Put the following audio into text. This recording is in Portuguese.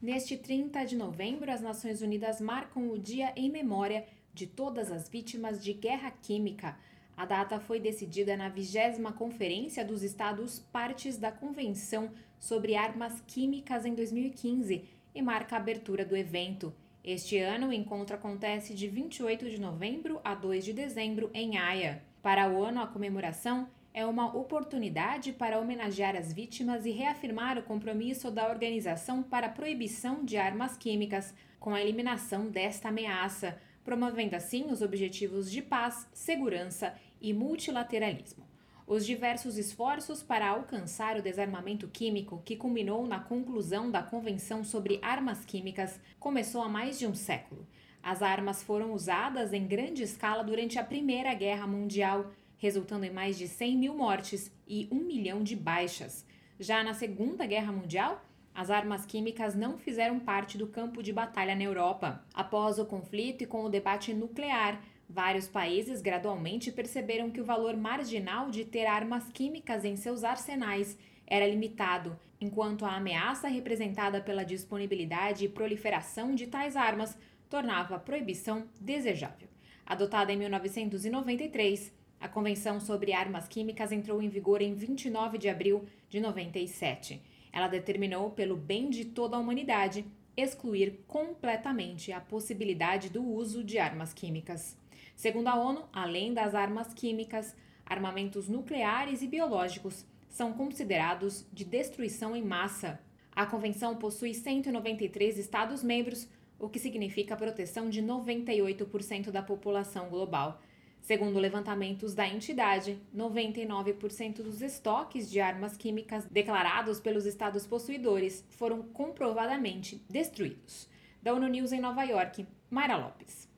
Neste 30 de novembro, as Nações Unidas marcam o dia em memória de todas as vítimas de guerra química. A data foi decidida na 20 Conferência dos Estados Partes da Convenção sobre Armas Químicas em 2015 e marca a abertura do evento. Este ano, o encontro acontece de 28 de novembro a 2 de dezembro em Haia. Para o ano, a comemoração é uma oportunidade para homenagear as vítimas e reafirmar o compromisso da organização para a proibição de armas químicas com a eliminação desta ameaça, promovendo assim os objetivos de paz, segurança e multilateralismo. Os diversos esforços para alcançar o desarmamento químico, que culminou na conclusão da Convenção sobre Armas Químicas, começou há mais de um século. As armas foram usadas em grande escala durante a Primeira Guerra Mundial resultando em mais de 100 mil mortes e 1 milhão de baixas. Já na Segunda Guerra Mundial, as armas químicas não fizeram parte do campo de batalha na Europa. Após o conflito e com o debate nuclear, vários países gradualmente perceberam que o valor marginal de ter armas químicas em seus arsenais era limitado, enquanto a ameaça representada pela disponibilidade e proliferação de tais armas tornava a proibição desejável. Adotada em 1993, a Convenção sobre Armas Químicas entrou em vigor em 29 de abril de 97. Ela determinou, pelo bem de toda a humanidade, excluir completamente a possibilidade do uso de armas químicas. Segundo a ONU, além das armas químicas, armamentos nucleares e biológicos são considerados de destruição em massa. A convenção possui 193 Estados-membros, o que significa a proteção de 98% da população global. Segundo levantamentos da entidade, 99% dos estoques de armas químicas declarados pelos estados possuidores foram comprovadamente destruídos. Da ONU News em Nova York, Mayra Lopes.